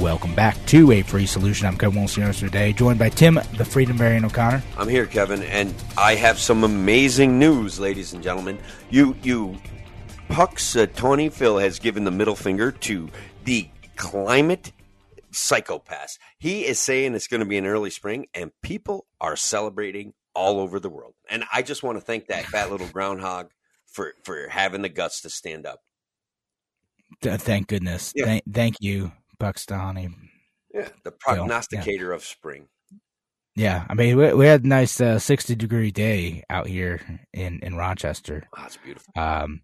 Welcome back to A Free Solution. I'm Kevin Wilson today, joined by Tim, the Freedom Variant O'Connor. I'm here, Kevin, and I have some amazing news, ladies and gentlemen. You, you, Pucks, uh, Tony Phil has given the middle finger to the climate psychopaths. He is saying it's going to be an early spring, and people are celebrating all over the world. And I just want to thank that fat little groundhog for for having the guts to stand up. Thank goodness. Yeah. Thank, thank you, Buxton. Yeah, the prognosticator yeah. of spring. Yeah, I mean, we, we had a nice uh, sixty degree day out here in in Rochester. Oh, that's beautiful. Um,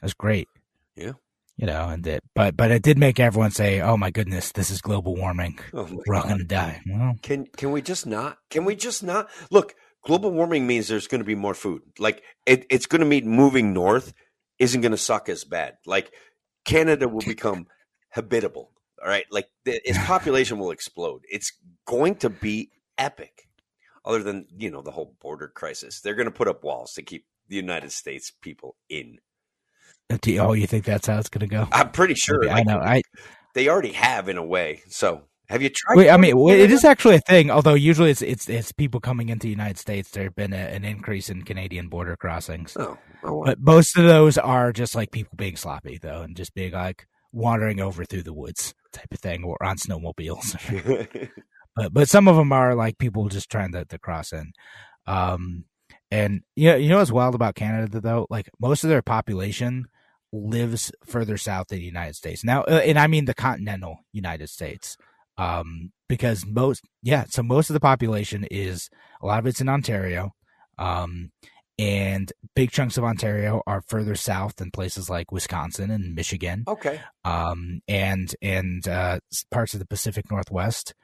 was great. Yeah, you know, and it, but but it did make everyone say, "Oh my goodness, this is global warming. Oh We're all gonna die." Well, can can we just not? Can we just not look? Global warming means there's going to be more food. Like it, it's going to mean moving north isn't going to suck as bad. Like Canada will become habitable. All right, like the, its population will explode. It's going to be epic. Other than you know the whole border crisis, they're going to put up walls to keep the United States people in. Uh, oh, you think that's how it's going to go? I'm pretty sure. Like, I know. I they already have in a way. So have you tried? Wait, I mean, it is actually a thing. Although usually it's it's it's people coming into the United States. There's been a, an increase in Canadian border crossings. Oh, oh but most of those are just like people being sloppy though, and just being like wandering over through the woods type of thing, or on snowmobiles. but but some of them are like people just trying to, to cross in. Um, and you know, you know what's wild about Canada though? Like most of their population lives further south than the United States. Now, uh, and I mean the continental United States. Um, because most, yeah, so most of the population is a lot of it's in Ontario. Um, and big chunks of Ontario are further south than places like Wisconsin and Michigan. Okay. Um, and and uh, parts of the Pacific Northwest.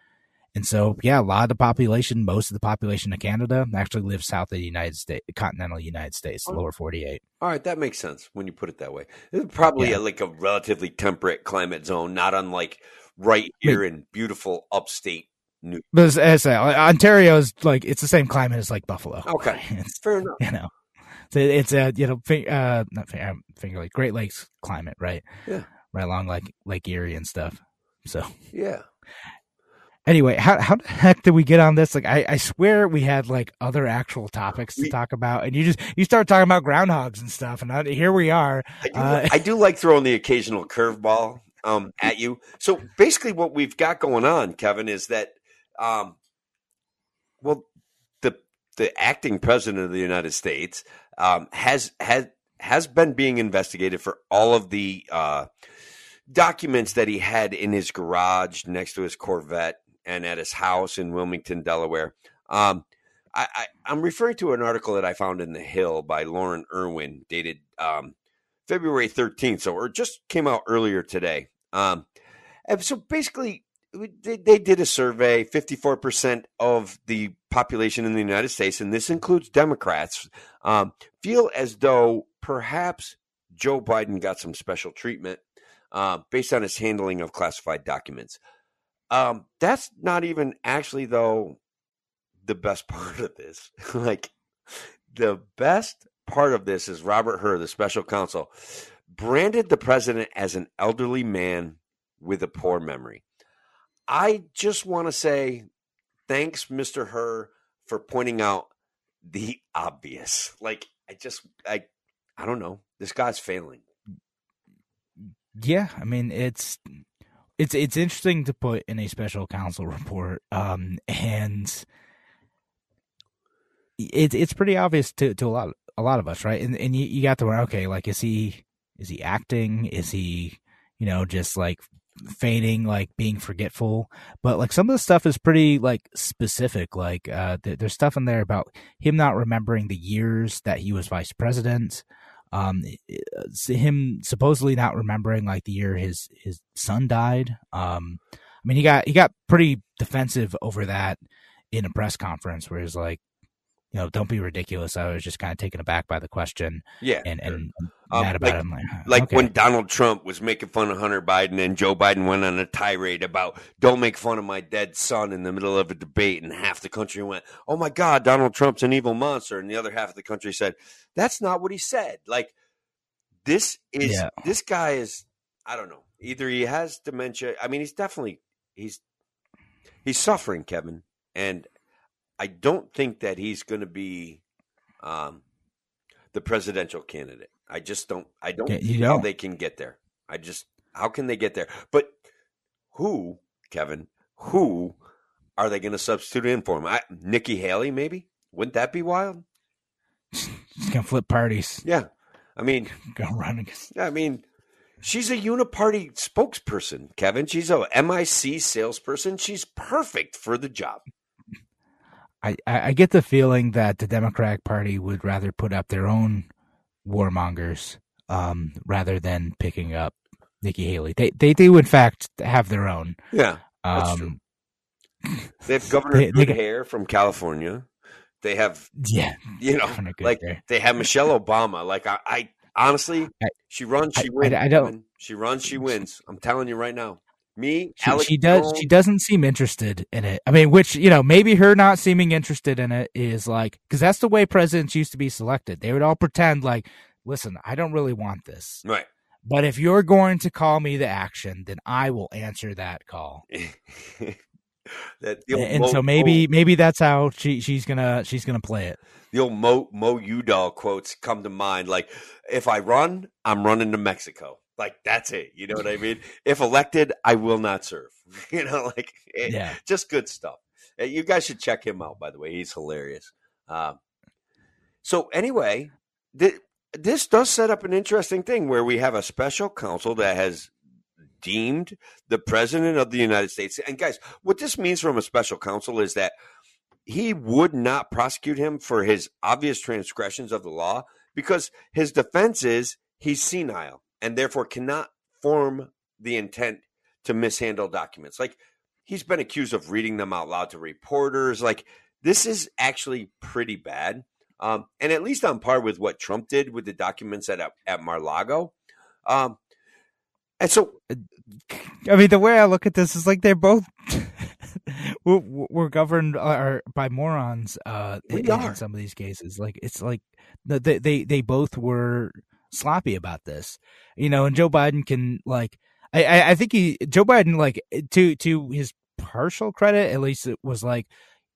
And so, yeah, a lot of the population, most of the population of Canada actually lives south of the United States, continental United States, the lower 48. All right, that makes sense when you put it that way. It's probably yeah. a, like a relatively temperate climate zone, not unlike right here in beautiful upstate New. But as, I say, Ontario is like it's the same climate as like Buffalo. Okay, it's, fair enough. You know, so it's a you know uh not um, Finger like Great Lakes climate, right? Yeah, right along like Lake Erie and stuff. So yeah, Anyway, how how the heck did we get on this? Like, I, I swear we had like other actual topics to we, talk about, and you just you start talking about groundhogs and stuff, and I, here we are. I do, uh, I do like throwing the occasional curveball um, at you. So basically, what we've got going on, Kevin, is that um, well, the the acting president of the United States um, has has has been being investigated for all of the uh, documents that he had in his garage next to his Corvette and at his house in Wilmington, Delaware. Um, I, am referring to an article that I found in The Hill by Lauren Irwin, dated um, February 13th. So it just came out earlier today. Um, and so basically, they, they did a survey 54% of the population in the United States, and this includes Democrats, um, feel as though perhaps Joe Biden got some special treatment uh, based on his handling of classified documents. Um, that's not even actually though the best part of this. like the best part of this is Robert Hur, the special counsel, branded the president as an elderly man with a poor memory. I just want to say thanks, Mr. Hur, for pointing out the obvious. Like I just I I don't know. This guy's failing. Yeah, I mean it's it's it's interesting to put in a special counsel report, um, and it's it's pretty obvious to, to a lot a lot of us, right? And and you, you got to wonder, okay, like is he is he acting? Is he you know just like feigning like being forgetful but like some of the stuff is pretty like specific like uh th- there's stuff in there about him not remembering the years that he was vice president Um, him supposedly not remembering like the year his his son died. Um, I mean, he got he got pretty defensive over that in a press conference where he's like, you know, don't be ridiculous. I was just kind of taken aback by the question. Yeah, and and um, mad about like, it. I'm like, like okay. when Donald Trump was making fun of Hunter Biden and Joe Biden went on a tirade about don't make fun of my dead son in the middle of a debate, and half the country went, "Oh my God, Donald Trump's an evil monster," and the other half of the country said, "That's not what he said." Like this is Yeah. this guy is I don't know. Either he has dementia. I mean, he's definitely he's he's suffering, Kevin, and I don't think that he's going to be um, the presidential candidate. I just don't. I don't you see how they can get there. I just how can they get there? But who, Kevin? Who are they going to substitute in for him? I, Nikki Haley, maybe? Wouldn't that be wild? He's gonna flip parties. Yeah. I mean, Gonna run against. I mean, she's a uniparty spokesperson, Kevin. She's a MIC salesperson. She's perfect for the job. I, I I get the feeling that the Democratic Party would rather put up their own warmongers um, rather than picking up Nikki Haley. They they do in fact have their own. Yeah, that's true. Um, They have Governor They- they Good got- Hair from California. They have, yeah, you know, like Hair. they have Michelle Obama. Like I, I honestly, I- she runs, she I- wins. I don't- She runs, she wins. I'm telling you right now. Me, she, Alex she does Jones- she doesn't seem interested in it. I mean, which you know maybe her not seeming interested in it is like because that's the way presidents used to be selected. They would all pretend like, listen, I don't really want this, Right. but if you're going to call me the action, then I will answer that call. that old and Mo- so maybe Mo, maybe that's how she she's gonna she's gonna play it. the old Mo Mo Udall quotes come to mind. Like, if I run, I'm running to Mexico. Like that's it. You know what I mean? If elected, I will not serve. You know, like it- Yeah. just good stuff. Uh, You guys should check him out. By the way, he's hilarious. Um, so anyway, th- this does set up an interesting thing where we have a special counsel that has deemed the president of the United States. And guys, what this means from a special counsel is that he would not prosecute him for his obvious transgressions of the law because his defense is he's senile and therefore cannot form the intent to mishandle documents. Like he's been accused of reading them out loud to reporters. Like this is actually pretty bad. Um, and at least on par with what Trump did with the documents at at Mar-Lago. Um, and so I mean, the way I look at this is like they're both we're, we're governed uh, by morons. Uh, We in, are. in some of these cases. Like it's like they they they both were sloppy about this, you know. And Joe Biden can like I I, think he Joe Biden like to to his partial credit at least it was like.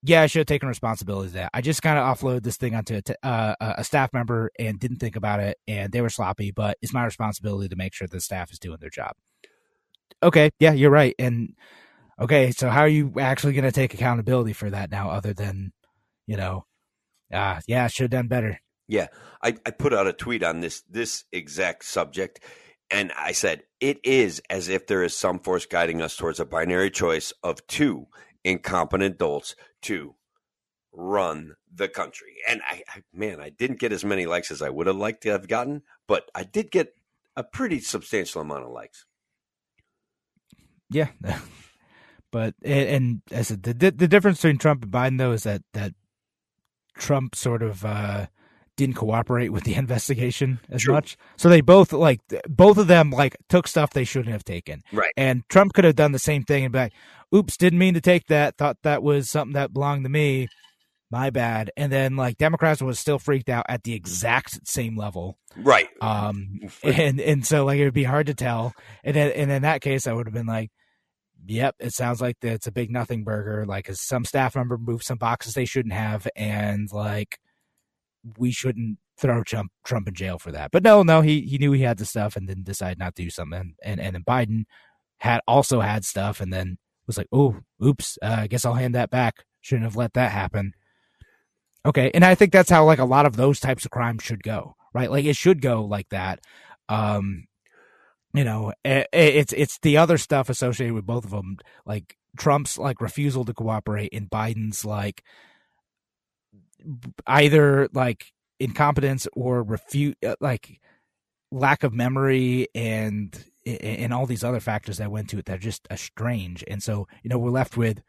Yeah, I should have taken responsibility for that. I just kind of offloaded this thing onto a, t- uh, a staff member and didn't think about it, and they were sloppy. But it's my responsibility to make sure the staff is doing their job okay, yeah, you're right. And okay, so how are you actually going to take accountability for that now, other than, you know, uh, yeah, should have done better. Yeah, I, I put out a tweet on this this exact subject, and I said it is as if there is some force guiding us towards a binary choice of two incompetent adults to run the country. And I, I man, I didn't get as many likes as I would have liked to have gotten, but I did get a pretty substantial amount of likes. Yeah, but and, as the the difference between Trump and Biden though is that that Trump sort of uh didn't cooperate with the investigation as True. much. So they both like both of them like took stuff they shouldn't have taken. Right. And Trump could have done the same thing and be like, "Oops, didn't mean to take that. Thought that was something that belonged to me. My bad." And then like Democrats was still freaked out at the exact same level. Right. Um, and and so like it would be hard to tell. And then and in that case, I would have been like, "Yep, it sounds like it's a big nothing burger. Like some staff member moved some boxes they shouldn't have, and like we shouldn't throw Trump Trump in jail for that." But no, no, he he knew he had the stuff and then decided not to do something. And and then Biden had also had stuff and then was like, "Oh, oops, uh, I guess I'll hand that back. Shouldn't have let that happen." Okay, and I think that's how like a lot of those types of crimes should go, right? Like it should go like that. Um, you know, i- i- it's it's the other stuff associated with both of them, like Trump's like refusal to cooperate, and Biden's like either like incompetence or refute uh, like lack of memory and and all these other factors that went to it that are just uh, strange. And so, you know, we're left with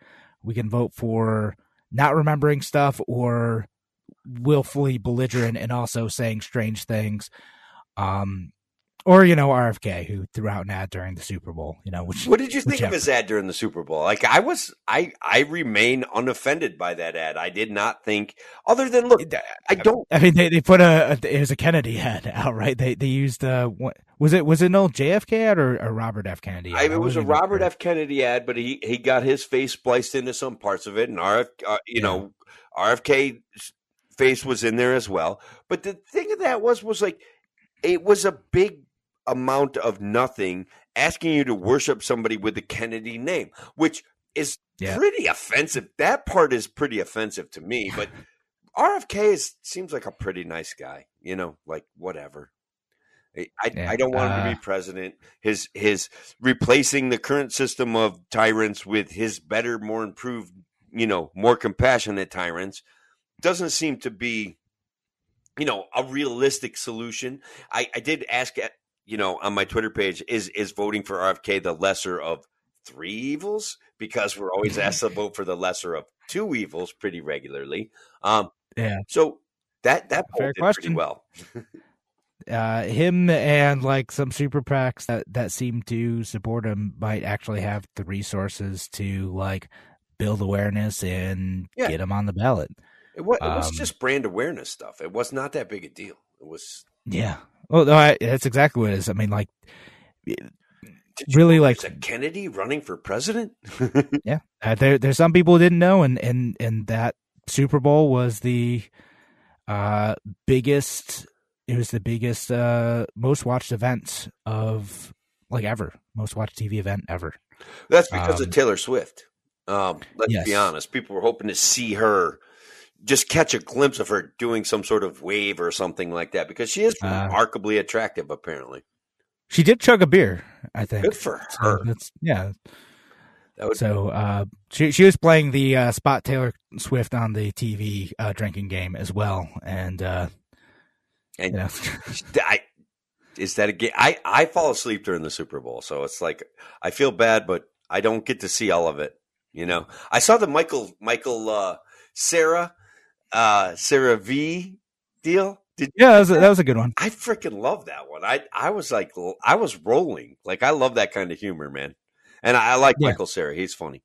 we can vote for not remembering stuff or willfully belligerent and also saying strange things. Um, or you know RFK who threw out an ad during the Super Bowl. You know, which, what did you think of his ad during the Super Bowl? Like I was, I I remain unoffended by that ad. I did not think, other than look, I don't. I mean, they, they put a, a it was a Kennedy ad out, right? They they used uh, what, was it was it an old JFK ad or a Robert F Kennedy? Ad? I, it was a Robert F Kennedy ad, but he he got his face spliced into some parts of it, and RF, uh, you yeah. know, RFK face was in there as well. But the thing of that was was like it was a big amount of nothing asking you to worship somebody with the Kennedy name, which is yeah. pretty offensive. That part is pretty offensive to me, but RFK is, seems like a pretty nice guy, you know, like whatever. I, yeah. I don't want him to be uh president. His his replacing the current system of tyrants with his better, more improved, you know, more compassionate tyrants doesn't seem to be, you know, a realistic solution. I, I did ask you know, on my Twitter page, is is voting for RFK the lesser of three evils? Because we're always asked to vote for the lesser of two evils pretty regularly. Um, yeah. So that that Fair question. pretty well. uh, him and like some super PACs that that seem to support him might actually have the resources to like build awareness and yeah. get him on the ballot. It was, it was um, just brand awareness stuff. It was not that big a deal. It was yeah, well, no, I, that's exactly what it is. I mean, like, really, like Kennedy running for president. yeah, uh, there, there's some people who didn't know, and and and that Super Bowl was the uh biggest. It was the biggest, uh most watched event of like ever, most watched TV event ever. That's because um, of Taylor Swift. Um, let's yes. be honest. People were hoping to see her just catch a glimpse of her doing some sort of wave or something like that because she is uh, remarkably attractive, apparently. She did chug a beer, I think. Good for her. So yeah. Would... So uh, she she was playing the uh, spot Taylor Swift on the TV uh, drinking game as well, and uh, and you know. I, is that a game? I I fall asleep during the Super Bowl, so it's like I feel bad, but I don't get to see all of it. You know, I saw the Michael Michael uh, uh, CeraVe deal. Did yeah, that was, a, that was a good one. I freaking love that one. I I was like, I was rolling. Like, I love that kind of humor, man. And I, I like yeah. Michael Cera. He's funny.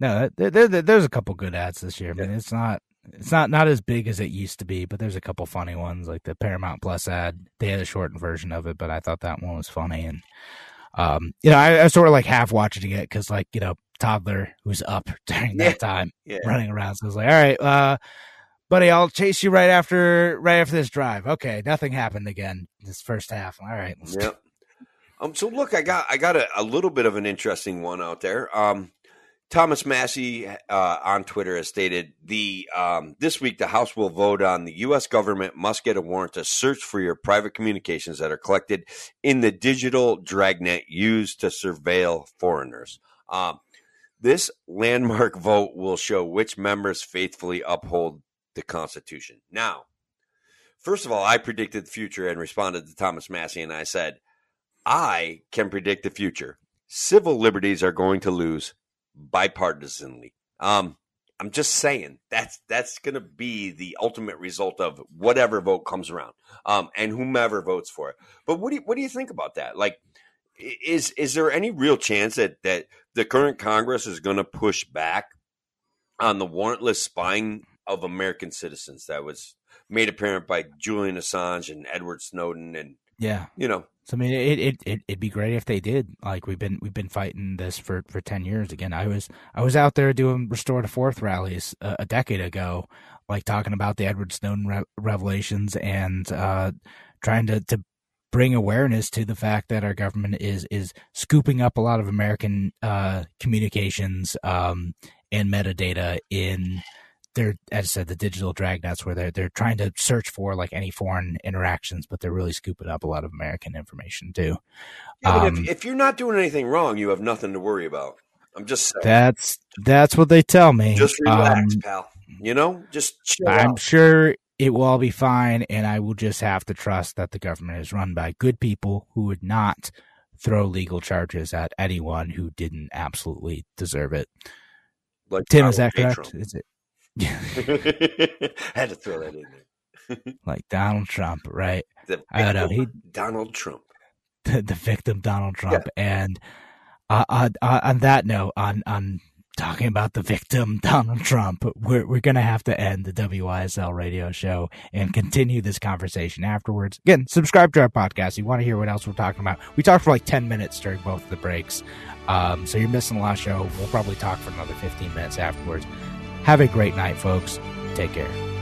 No, there, there, there's a couple good ads this year. I mean, it's not it's not not as big as it used to be, but there's a couple funny ones like the Paramount Plus ad. They had a shortened version of it, but I thought that one was funny. And um, you know, I, I sort of like half watching it because like you know toddler who's up during that yeah. time yeah. running around. So I was like, all right, uh, buddy, I'll chase you right after right after this drive. Okay, nothing happened again this first half. All right. Yep. Um. So look, I got I got a, a little bit of an interesting one out there. Um. Thomas Massie uh, on Twitter has stated the um, this week the House will vote on the U.S. government must get a warrant to search for your private communications that are collected in the digital dragnet used to surveil foreigners. Um, this landmark vote will show which members faithfully uphold the Constitution. Now, first of all, I predicted the future and responded to Thomas Massie, and I said, I can predict the future. Civil liberties are going to lose bipartisanly. Um, I'm just saying that's that's going to be the ultimate result of whatever vote comes around, um, and whomever votes for it. But what do you, what do you think about that? Like, is is there any real chance that that the current Congress is going to push back on the warrantless spying of American citizens that was made apparent by Julian Assange and Edward Snowden and yeah, you know. So I mean, it it it would be great if they did. Like we've been we've been fighting this for for ten years. Again, I was I was out there doing Restore the Fourth rallies a, a decade ago, like talking about the Edward Snowden re- revelations and uh, trying to to bring awareness to the fact that our government is is scooping up a lot of American uh, communications um, and metadata in their, as I said, the digital dragnets, where they're they're trying to search for like any foreign interactions, but they're really scooping up a lot of American information too. Yeah, um, if, if, you're not doing anything wrong, you have nothing to worry about. I'm just saying. that's that's what they tell me. Just relax, um, pal. You know, just I'm out. sure it will all be fine, and I will just have to trust that the government is run by good people who would not throw legal charges at anyone who didn't absolutely deserve it. Like Tim, is that correct? Is it I Had to throw that in there. like Donald Trump, right? The I don't know. victim, Donald Trump. the, the victim Donald Trump. And uh, on, on that note, on on talking about the victim Donald Trump, we're we're gonna have to end the WYSL radio show and continue this conversation afterwards. Again, subscribe to our podcast. You want to hear what else we're talking about? We talked for like ten minutes during both of the breaks, um, so you're missing the last show. We'll probably talk for another fifteen minutes afterwards. Have a great night, folks. Take care.